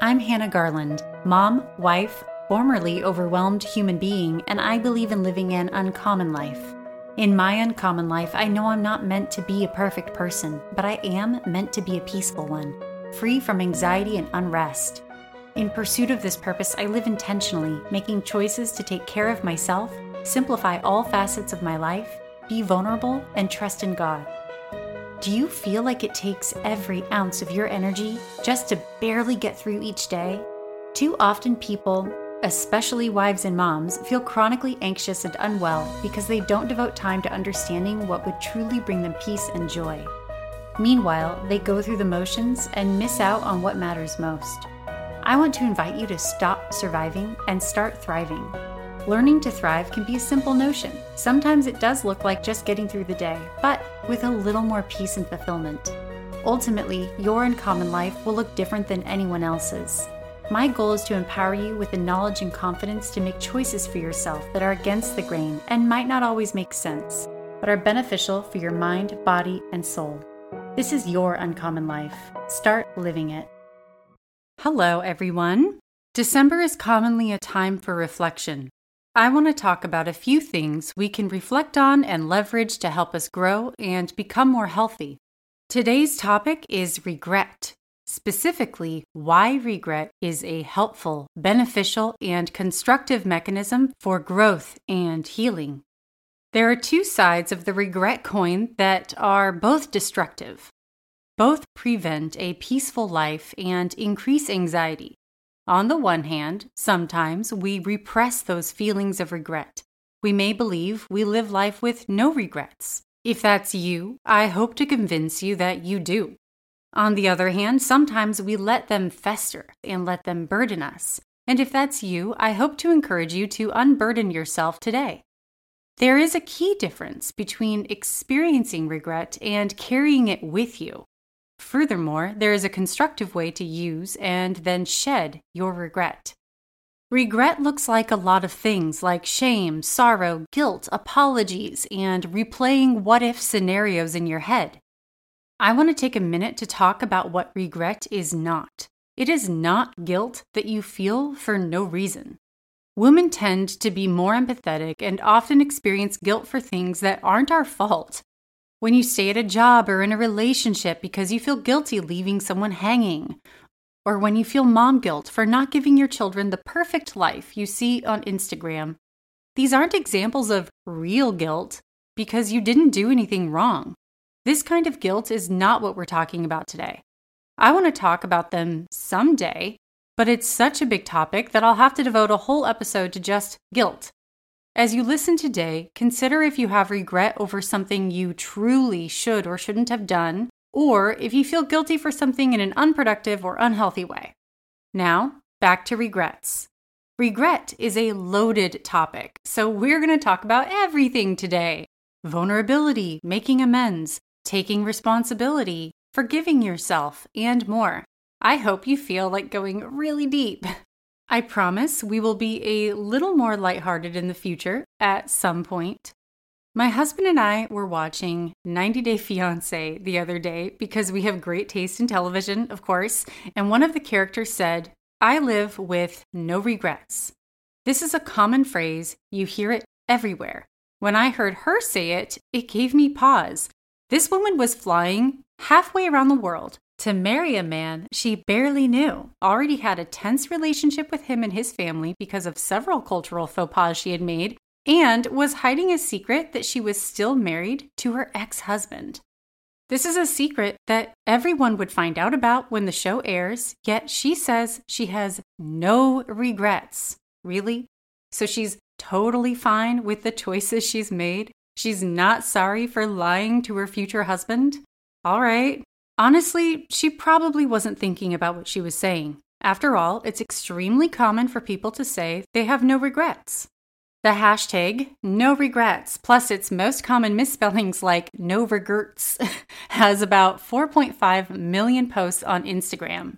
I'm Hannah Garland, mom, wife, formerly overwhelmed human being, and I believe in living an uncommon life. In my uncommon life, I know I'm not meant to be a perfect person, but I am meant to be a peaceful one, free from anxiety and unrest. In pursuit of this purpose, I live intentionally, making choices to take care of myself, simplify all facets of my life, be vulnerable, and trust in God. Do you feel like it takes every ounce of your energy just to barely get through each day? Too often, people, especially wives and moms, feel chronically anxious and unwell because they don't devote time to understanding what would truly bring them peace and joy. Meanwhile, they go through the motions and miss out on what matters most. I want to invite you to stop surviving and start thriving. Learning to thrive can be a simple notion. Sometimes it does look like just getting through the day, but with a little more peace and fulfillment. Ultimately, your uncommon life will look different than anyone else's. My goal is to empower you with the knowledge and confidence to make choices for yourself that are against the grain and might not always make sense, but are beneficial for your mind, body, and soul. This is your uncommon life. Start living it. Hello, everyone. December is commonly a time for reflection. I want to talk about a few things we can reflect on and leverage to help us grow and become more healthy. Today's topic is regret, specifically, why regret is a helpful, beneficial, and constructive mechanism for growth and healing. There are two sides of the regret coin that are both destructive. Both prevent a peaceful life and increase anxiety. On the one hand, sometimes we repress those feelings of regret. We may believe we live life with no regrets. If that's you, I hope to convince you that you do. On the other hand, sometimes we let them fester and let them burden us. And if that's you, I hope to encourage you to unburden yourself today. There is a key difference between experiencing regret and carrying it with you. Furthermore, there is a constructive way to use and then shed your regret. Regret looks like a lot of things like shame, sorrow, guilt, apologies, and replaying what if scenarios in your head. I want to take a minute to talk about what regret is not. It is not guilt that you feel for no reason. Women tend to be more empathetic and often experience guilt for things that aren't our fault. When you stay at a job or in a relationship because you feel guilty leaving someone hanging, or when you feel mom guilt for not giving your children the perfect life you see on Instagram. These aren't examples of real guilt because you didn't do anything wrong. This kind of guilt is not what we're talking about today. I want to talk about them someday, but it's such a big topic that I'll have to devote a whole episode to just guilt. As you listen today, consider if you have regret over something you truly should or shouldn't have done, or if you feel guilty for something in an unproductive or unhealthy way. Now, back to regrets. Regret is a loaded topic, so we're going to talk about everything today vulnerability, making amends, taking responsibility, forgiving yourself, and more. I hope you feel like going really deep. I promise we will be a little more lighthearted in the future at some point. My husband and I were watching 90 Day Fiancé the other day because we have great taste in television, of course, and one of the characters said, I live with no regrets. This is a common phrase, you hear it everywhere. When I heard her say it, it gave me pause. This woman was flying halfway around the world to marry a man she barely knew, already had a tense relationship with him and his family because of several cultural faux pas she had made, and was hiding a secret that she was still married to her ex husband. This is a secret that everyone would find out about when the show airs, yet she says she has no regrets. Really? So she's totally fine with the choices she's made? She's not sorry for lying to her future husband? All right, Honestly, she probably wasn't thinking about what she was saying. After all, it's extremely common for people to say they have no regrets. The hashtag no regrets plus its most common misspellings like no regrets has about 4.5 million posts on Instagram.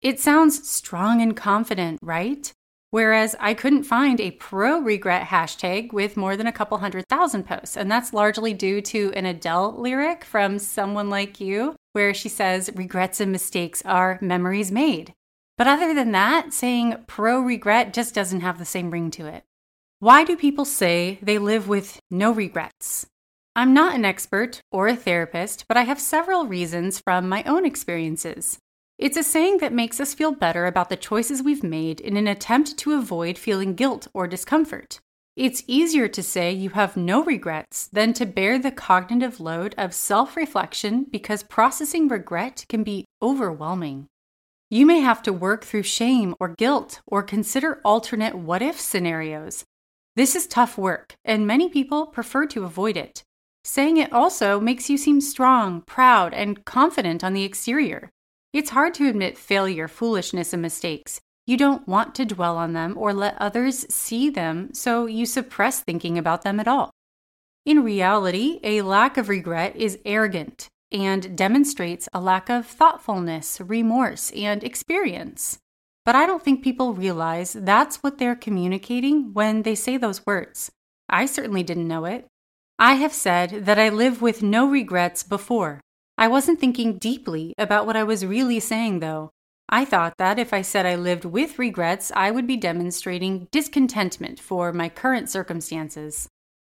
It sounds strong and confident, right? Whereas I couldn't find a pro regret hashtag with more than a couple hundred thousand posts. And that's largely due to an Adele lyric from Someone Like You, where she says, Regrets and mistakes are memories made. But other than that, saying pro regret just doesn't have the same ring to it. Why do people say they live with no regrets? I'm not an expert or a therapist, but I have several reasons from my own experiences. It's a saying that makes us feel better about the choices we've made in an attempt to avoid feeling guilt or discomfort. It's easier to say you have no regrets than to bear the cognitive load of self reflection because processing regret can be overwhelming. You may have to work through shame or guilt or consider alternate what if scenarios. This is tough work, and many people prefer to avoid it. Saying it also makes you seem strong, proud, and confident on the exterior. It's hard to admit failure, foolishness, and mistakes, you don't want to dwell on them or let others see them, so you suppress thinking about them at all. In reality, a lack of regret is arrogant and demonstrates a lack of thoughtfulness, remorse, and experience. But I don't think people realize that's what they're communicating when they say those words. I certainly didn't know it. I have said that I live with no regrets before. I wasn't thinking deeply about what I was really saying, though. I thought that if I said I lived with regrets, I would be demonstrating discontentment for my current circumstances.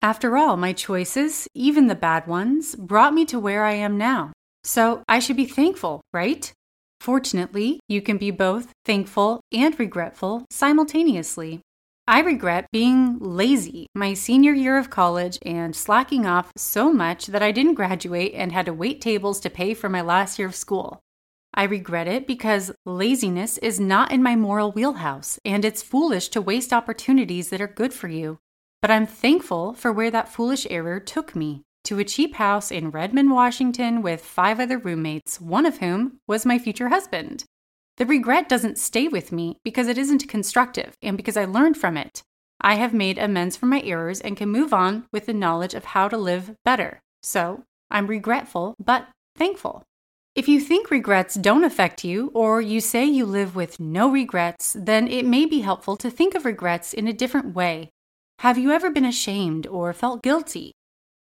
After all, my choices, even the bad ones, brought me to where I am now. So I should be thankful, right? Fortunately, you can be both thankful and regretful simultaneously. I regret being lazy my senior year of college and slacking off so much that I didn't graduate and had to wait tables to pay for my last year of school. I regret it because laziness is not in my moral wheelhouse, and it's foolish to waste opportunities that are good for you. But I'm thankful for where that foolish error took me to a cheap house in Redmond, Washington, with five other roommates, one of whom was my future husband. The regret doesn't stay with me because it isn't constructive and because I learned from it. I have made amends for my errors and can move on with the knowledge of how to live better. So I'm regretful, but thankful. If you think regrets don't affect you, or you say you live with no regrets, then it may be helpful to think of regrets in a different way. Have you ever been ashamed or felt guilty?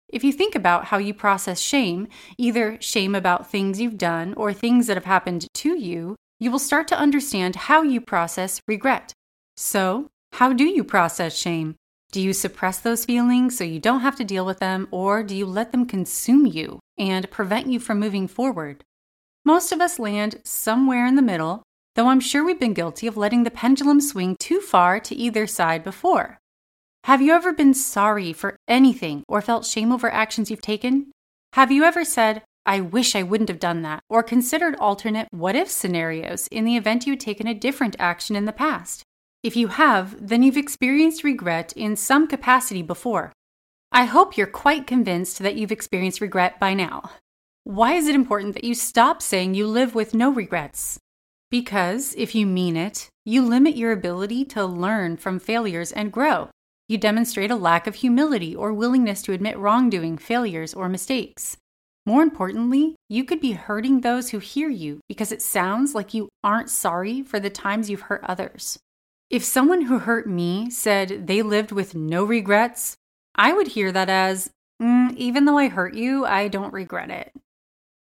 If you think about how you process shame, either shame about things you've done or things that have happened to you, you will start to understand how you process regret. So, how do you process shame? Do you suppress those feelings so you don't have to deal with them, or do you let them consume you and prevent you from moving forward? Most of us land somewhere in the middle, though I'm sure we've been guilty of letting the pendulum swing too far to either side before. Have you ever been sorry for anything or felt shame over actions you've taken? Have you ever said, I wish I wouldn't have done that, or considered alternate what if scenarios in the event you'd taken a different action in the past? If you have, then you've experienced regret in some capacity before. I hope you're quite convinced that you've experienced regret by now. Why is it important that you stop saying you live with no regrets? Because if you mean it, you limit your ability to learn from failures and grow. You demonstrate a lack of humility or willingness to admit wrongdoing, failures, or mistakes. More importantly, you could be hurting those who hear you because it sounds like you aren't sorry for the times you've hurt others. If someone who hurt me said they lived with no regrets, I would hear that as, mm, even though I hurt you, I don't regret it.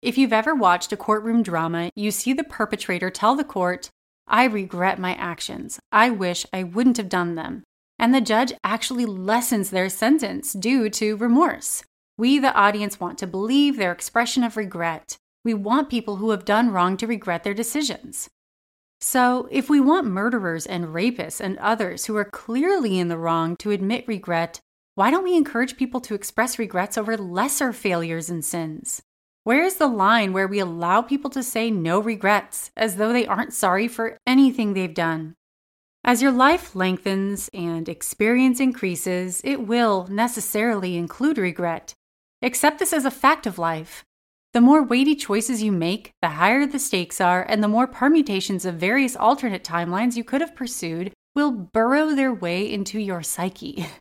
If you've ever watched a courtroom drama, you see the perpetrator tell the court, I regret my actions. I wish I wouldn't have done them. And the judge actually lessens their sentence due to remorse. We, the audience, want to believe their expression of regret. We want people who have done wrong to regret their decisions. So, if we want murderers and rapists and others who are clearly in the wrong to admit regret, why don't we encourage people to express regrets over lesser failures and sins? Where is the line where we allow people to say no regrets as though they aren't sorry for anything they've done? As your life lengthens and experience increases, it will necessarily include regret. Accept this as a fact of life. The more weighty choices you make, the higher the stakes are, and the more permutations of various alternate timelines you could have pursued will burrow their way into your psyche.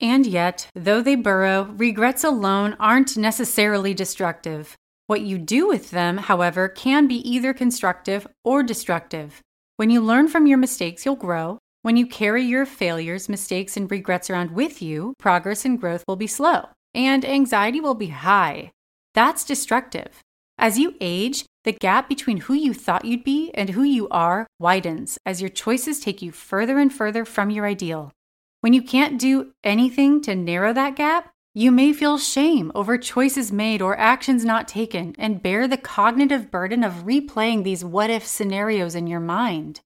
And yet, though they burrow, regrets alone aren't necessarily destructive. What you do with them, however, can be either constructive or destructive. When you learn from your mistakes, you'll grow. When you carry your failures, mistakes, and regrets around with you, progress and growth will be slow, and anxiety will be high. That's destructive. As you age, the gap between who you thought you'd be and who you are widens as your choices take you further and further from your ideal. When you can't do anything to narrow that gap, you may feel shame over choices made or actions not taken and bear the cognitive burden of replaying these what if scenarios in your mind.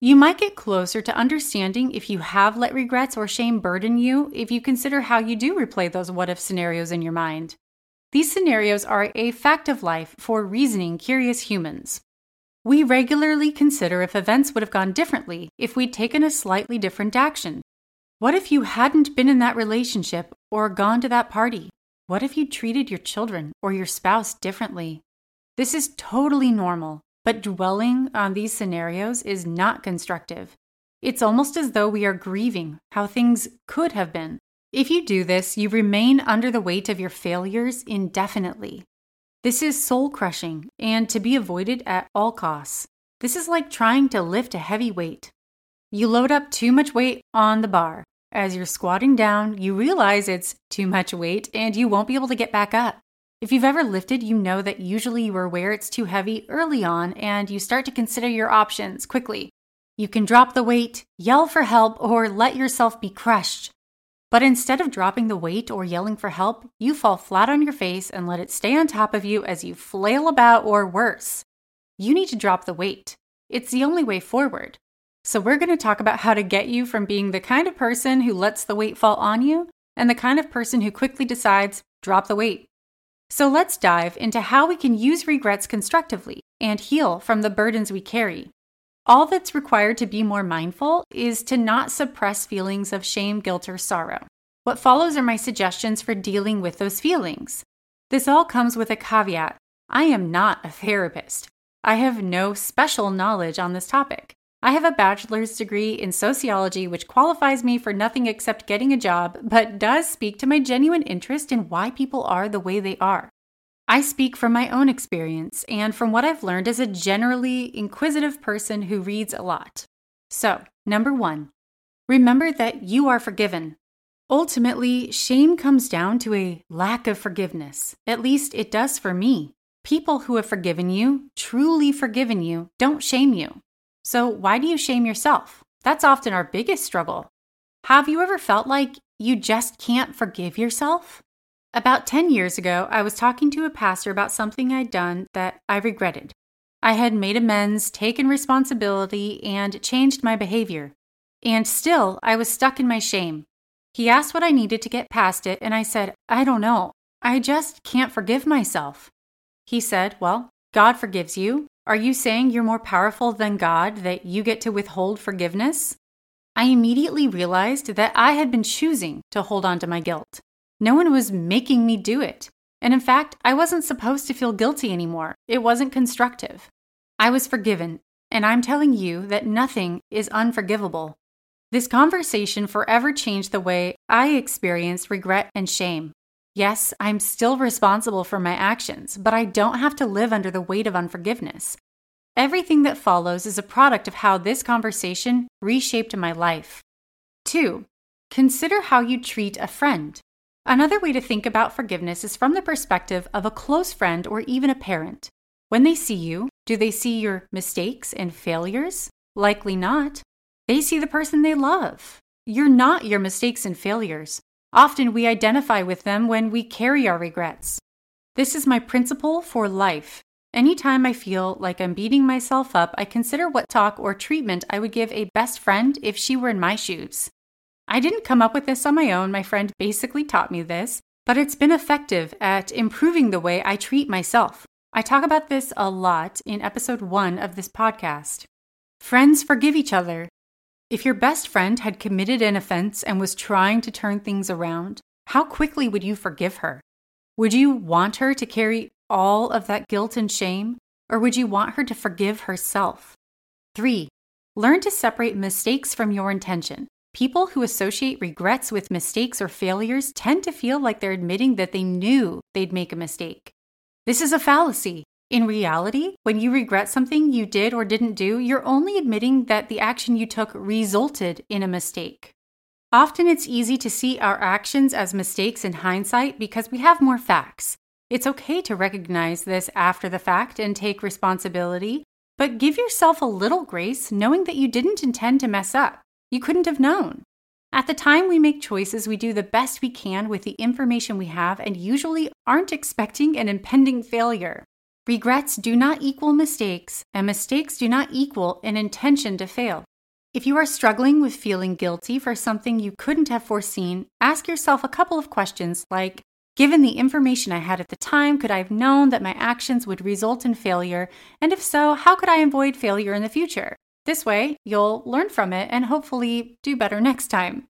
You might get closer to understanding if you have let regrets or shame burden you if you consider how you do replay those what if scenarios in your mind. These scenarios are a fact of life for reasoning, curious humans. We regularly consider if events would have gone differently if we'd taken a slightly different action, what if you hadn't been in that relationship or gone to that party? What if you treated your children or your spouse differently? This is totally normal, but dwelling on these scenarios is not constructive. It's almost as though we are grieving how things could have been. If you do this, you remain under the weight of your failures indefinitely. This is soul crushing and to be avoided at all costs. This is like trying to lift a heavy weight. You load up too much weight on the bar. As you're squatting down, you realize it's too much weight and you won't be able to get back up. If you've ever lifted, you know that usually you are aware it's too heavy early on and you start to consider your options quickly. You can drop the weight, yell for help, or let yourself be crushed. But instead of dropping the weight or yelling for help, you fall flat on your face and let it stay on top of you as you flail about or worse. You need to drop the weight. It's the only way forward. So, we're going to talk about how to get you from being the kind of person who lets the weight fall on you and the kind of person who quickly decides, drop the weight. So, let's dive into how we can use regrets constructively and heal from the burdens we carry. All that's required to be more mindful is to not suppress feelings of shame, guilt, or sorrow. What follows are my suggestions for dealing with those feelings. This all comes with a caveat I am not a therapist. I have no special knowledge on this topic. I have a bachelor's degree in sociology, which qualifies me for nothing except getting a job, but does speak to my genuine interest in why people are the way they are. I speak from my own experience and from what I've learned as a generally inquisitive person who reads a lot. So, number one, remember that you are forgiven. Ultimately, shame comes down to a lack of forgiveness. At least it does for me. People who have forgiven you, truly forgiven you, don't shame you. So, why do you shame yourself? That's often our biggest struggle. Have you ever felt like you just can't forgive yourself? About 10 years ago, I was talking to a pastor about something I'd done that I regretted. I had made amends, taken responsibility, and changed my behavior. And still, I was stuck in my shame. He asked what I needed to get past it, and I said, I don't know. I just can't forgive myself. He said, Well, God forgives you, are you saying you're more powerful than God, that you get to withhold forgiveness? I immediately realized that I had been choosing to hold on to my guilt. No one was making me do it. And in fact, I wasn't supposed to feel guilty anymore. It wasn't constructive. I was forgiven, and I'm telling you that nothing is unforgivable. This conversation forever changed the way I experienced regret and shame. Yes, I'm still responsible for my actions, but I don't have to live under the weight of unforgiveness. Everything that follows is a product of how this conversation reshaped my life. 2. Consider how you treat a friend. Another way to think about forgiveness is from the perspective of a close friend or even a parent. When they see you, do they see your mistakes and failures? Likely not. They see the person they love. You're not your mistakes and failures. Often we identify with them when we carry our regrets. This is my principle for life. Anytime I feel like I'm beating myself up, I consider what talk or treatment I would give a best friend if she were in my shoes. I didn't come up with this on my own, my friend basically taught me this, but it's been effective at improving the way I treat myself. I talk about this a lot in episode one of this podcast. Friends forgive each other. If your best friend had committed an offense and was trying to turn things around, how quickly would you forgive her? Would you want her to carry all of that guilt and shame, or would you want her to forgive herself? 3. Learn to separate mistakes from your intention. People who associate regrets with mistakes or failures tend to feel like they're admitting that they knew they'd make a mistake. This is a fallacy. In reality, when you regret something you did or didn't do, you're only admitting that the action you took resulted in a mistake. Often it's easy to see our actions as mistakes in hindsight because we have more facts. It's okay to recognize this after the fact and take responsibility, but give yourself a little grace knowing that you didn't intend to mess up. You couldn't have known. At the time we make choices, we do the best we can with the information we have and usually aren't expecting an impending failure. Regrets do not equal mistakes, and mistakes do not equal an intention to fail. If you are struggling with feeling guilty for something you couldn't have foreseen, ask yourself a couple of questions like Given the information I had at the time, could I have known that my actions would result in failure? And if so, how could I avoid failure in the future? This way, you'll learn from it and hopefully do better next time.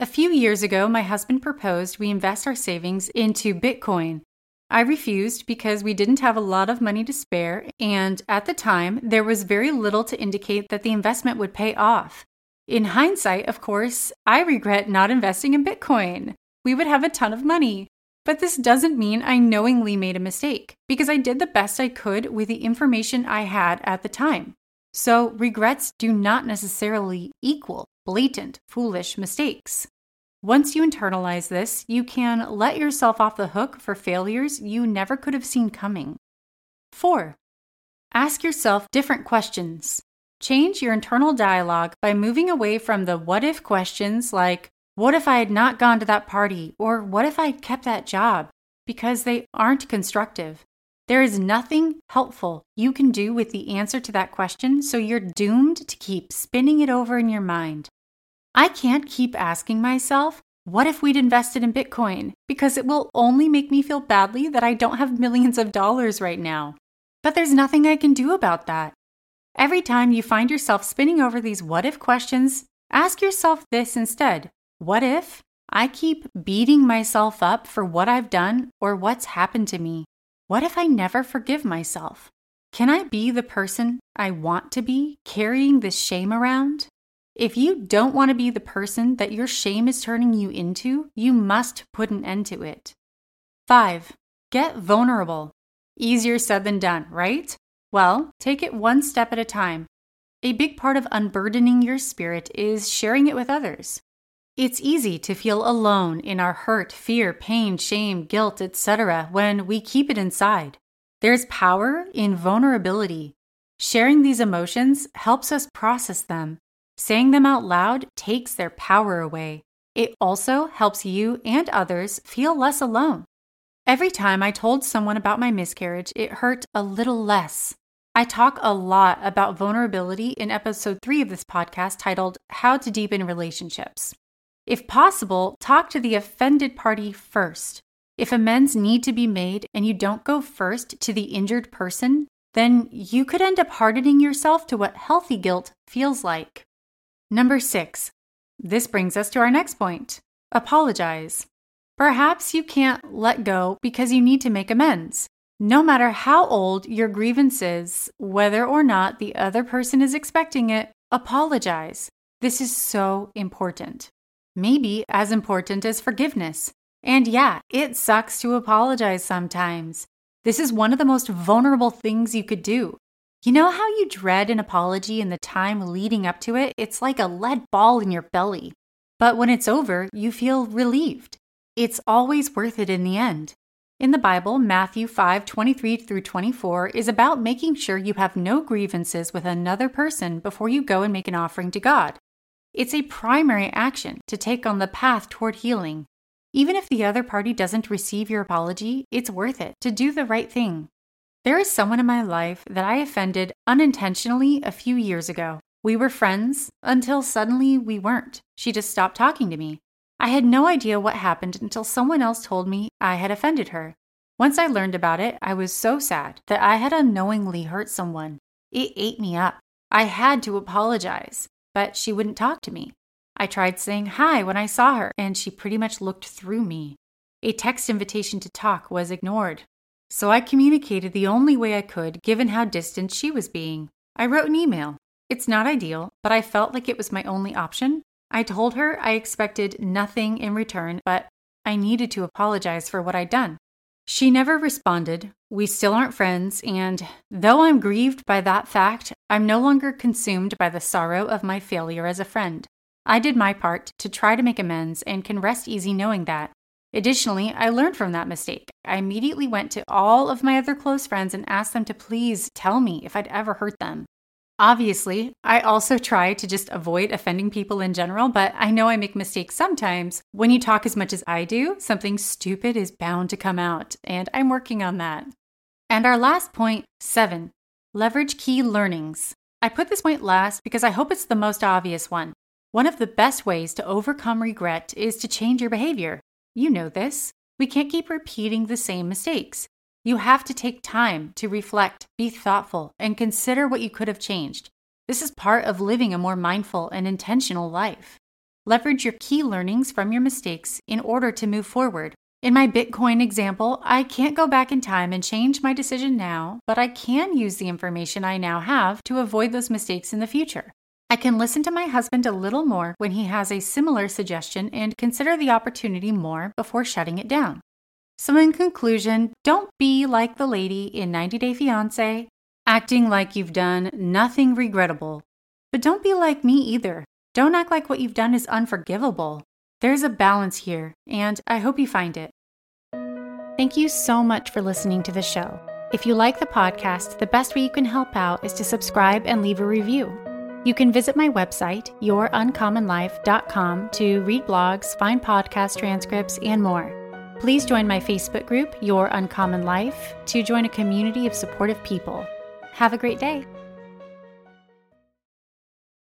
A few years ago, my husband proposed we invest our savings into Bitcoin. I refused because we didn't have a lot of money to spare, and at the time, there was very little to indicate that the investment would pay off. In hindsight, of course, I regret not investing in Bitcoin. We would have a ton of money. But this doesn't mean I knowingly made a mistake, because I did the best I could with the information I had at the time. So, regrets do not necessarily equal blatant, foolish mistakes. Once you internalize this, you can let yourself off the hook for failures you never could have seen coming. 4. Ask yourself different questions. Change your internal dialogue by moving away from the what if questions like, What if I had not gone to that party? or What if I had kept that job? because they aren't constructive. There is nothing helpful you can do with the answer to that question, so you're doomed to keep spinning it over in your mind. I can't keep asking myself, what if we'd invested in Bitcoin? Because it will only make me feel badly that I don't have millions of dollars right now. But there's nothing I can do about that. Every time you find yourself spinning over these what if questions, ask yourself this instead What if I keep beating myself up for what I've done or what's happened to me? What if I never forgive myself? Can I be the person I want to be carrying this shame around? If you don't want to be the person that your shame is turning you into, you must put an end to it. 5. Get vulnerable. Easier said than done, right? Well, take it one step at a time. A big part of unburdening your spirit is sharing it with others. It's easy to feel alone in our hurt, fear, pain, shame, guilt, etc. when we keep it inside. There's power in vulnerability. Sharing these emotions helps us process them. Saying them out loud takes their power away. It also helps you and others feel less alone. Every time I told someone about my miscarriage, it hurt a little less. I talk a lot about vulnerability in episode 3 of this podcast titled How to Deepen Relationships. If possible, talk to the offended party first. If amends need to be made and you don't go first to the injured person, then you could end up hardening yourself to what healthy guilt feels like. Number six. This brings us to our next point apologize. Perhaps you can't let go because you need to make amends. No matter how old your grievance is, whether or not the other person is expecting it, apologize. This is so important maybe as important as forgiveness. And yeah, it sucks to apologize sometimes. This is one of the most vulnerable things you could do. You know how you dread an apology in the time leading up to it? It's like a lead ball in your belly. But when it's over, you feel relieved. It's always worth it in the end. In the Bible, Matthew 5 23 through 24 is about making sure you have no grievances with another person before you go and make an offering to God. It's a primary action to take on the path toward healing. Even if the other party doesn't receive your apology, it's worth it to do the right thing. There is someone in my life that I offended unintentionally a few years ago. We were friends until suddenly we weren't. She just stopped talking to me. I had no idea what happened until someone else told me I had offended her. Once I learned about it, I was so sad that I had unknowingly hurt someone. It ate me up. I had to apologize but she wouldn't talk to me. I tried saying hi when I saw her, and she pretty much looked through me. A text invitation to talk was ignored. So I communicated the only way I could, given how distant she was being. I wrote an email. It's not ideal, but I felt like it was my only option. I told her I expected nothing in return, but I needed to apologize for what I'd done. She never responded. We still aren't friends, and though I'm grieved by that fact, I'm no longer consumed by the sorrow of my failure as a friend. I did my part to try to make amends and can rest easy knowing that. Additionally, I learned from that mistake. I immediately went to all of my other close friends and asked them to please tell me if I'd ever hurt them. Obviously, I also try to just avoid offending people in general, but I know I make mistakes sometimes. When you talk as much as I do, something stupid is bound to come out, and I'm working on that. And our last point, seven, leverage key learnings. I put this point last because I hope it's the most obvious one. One of the best ways to overcome regret is to change your behavior. You know this. We can't keep repeating the same mistakes. You have to take time to reflect, be thoughtful, and consider what you could have changed. This is part of living a more mindful and intentional life. Leverage your key learnings from your mistakes in order to move forward. In my Bitcoin example, I can't go back in time and change my decision now, but I can use the information I now have to avoid those mistakes in the future. I can listen to my husband a little more when he has a similar suggestion and consider the opportunity more before shutting it down. So, in conclusion, don't be like the lady in 90 Day Fiancé, acting like you've done nothing regrettable. But don't be like me either. Don't act like what you've done is unforgivable. There's a balance here, and I hope you find it. Thank you so much for listening to the show. If you like the podcast, the best way you can help out is to subscribe and leave a review. You can visit my website, youruncommonlife.com, to read blogs, find podcast transcripts, and more. Please join my Facebook group, Your Uncommon Life, to join a community of supportive people. Have a great day.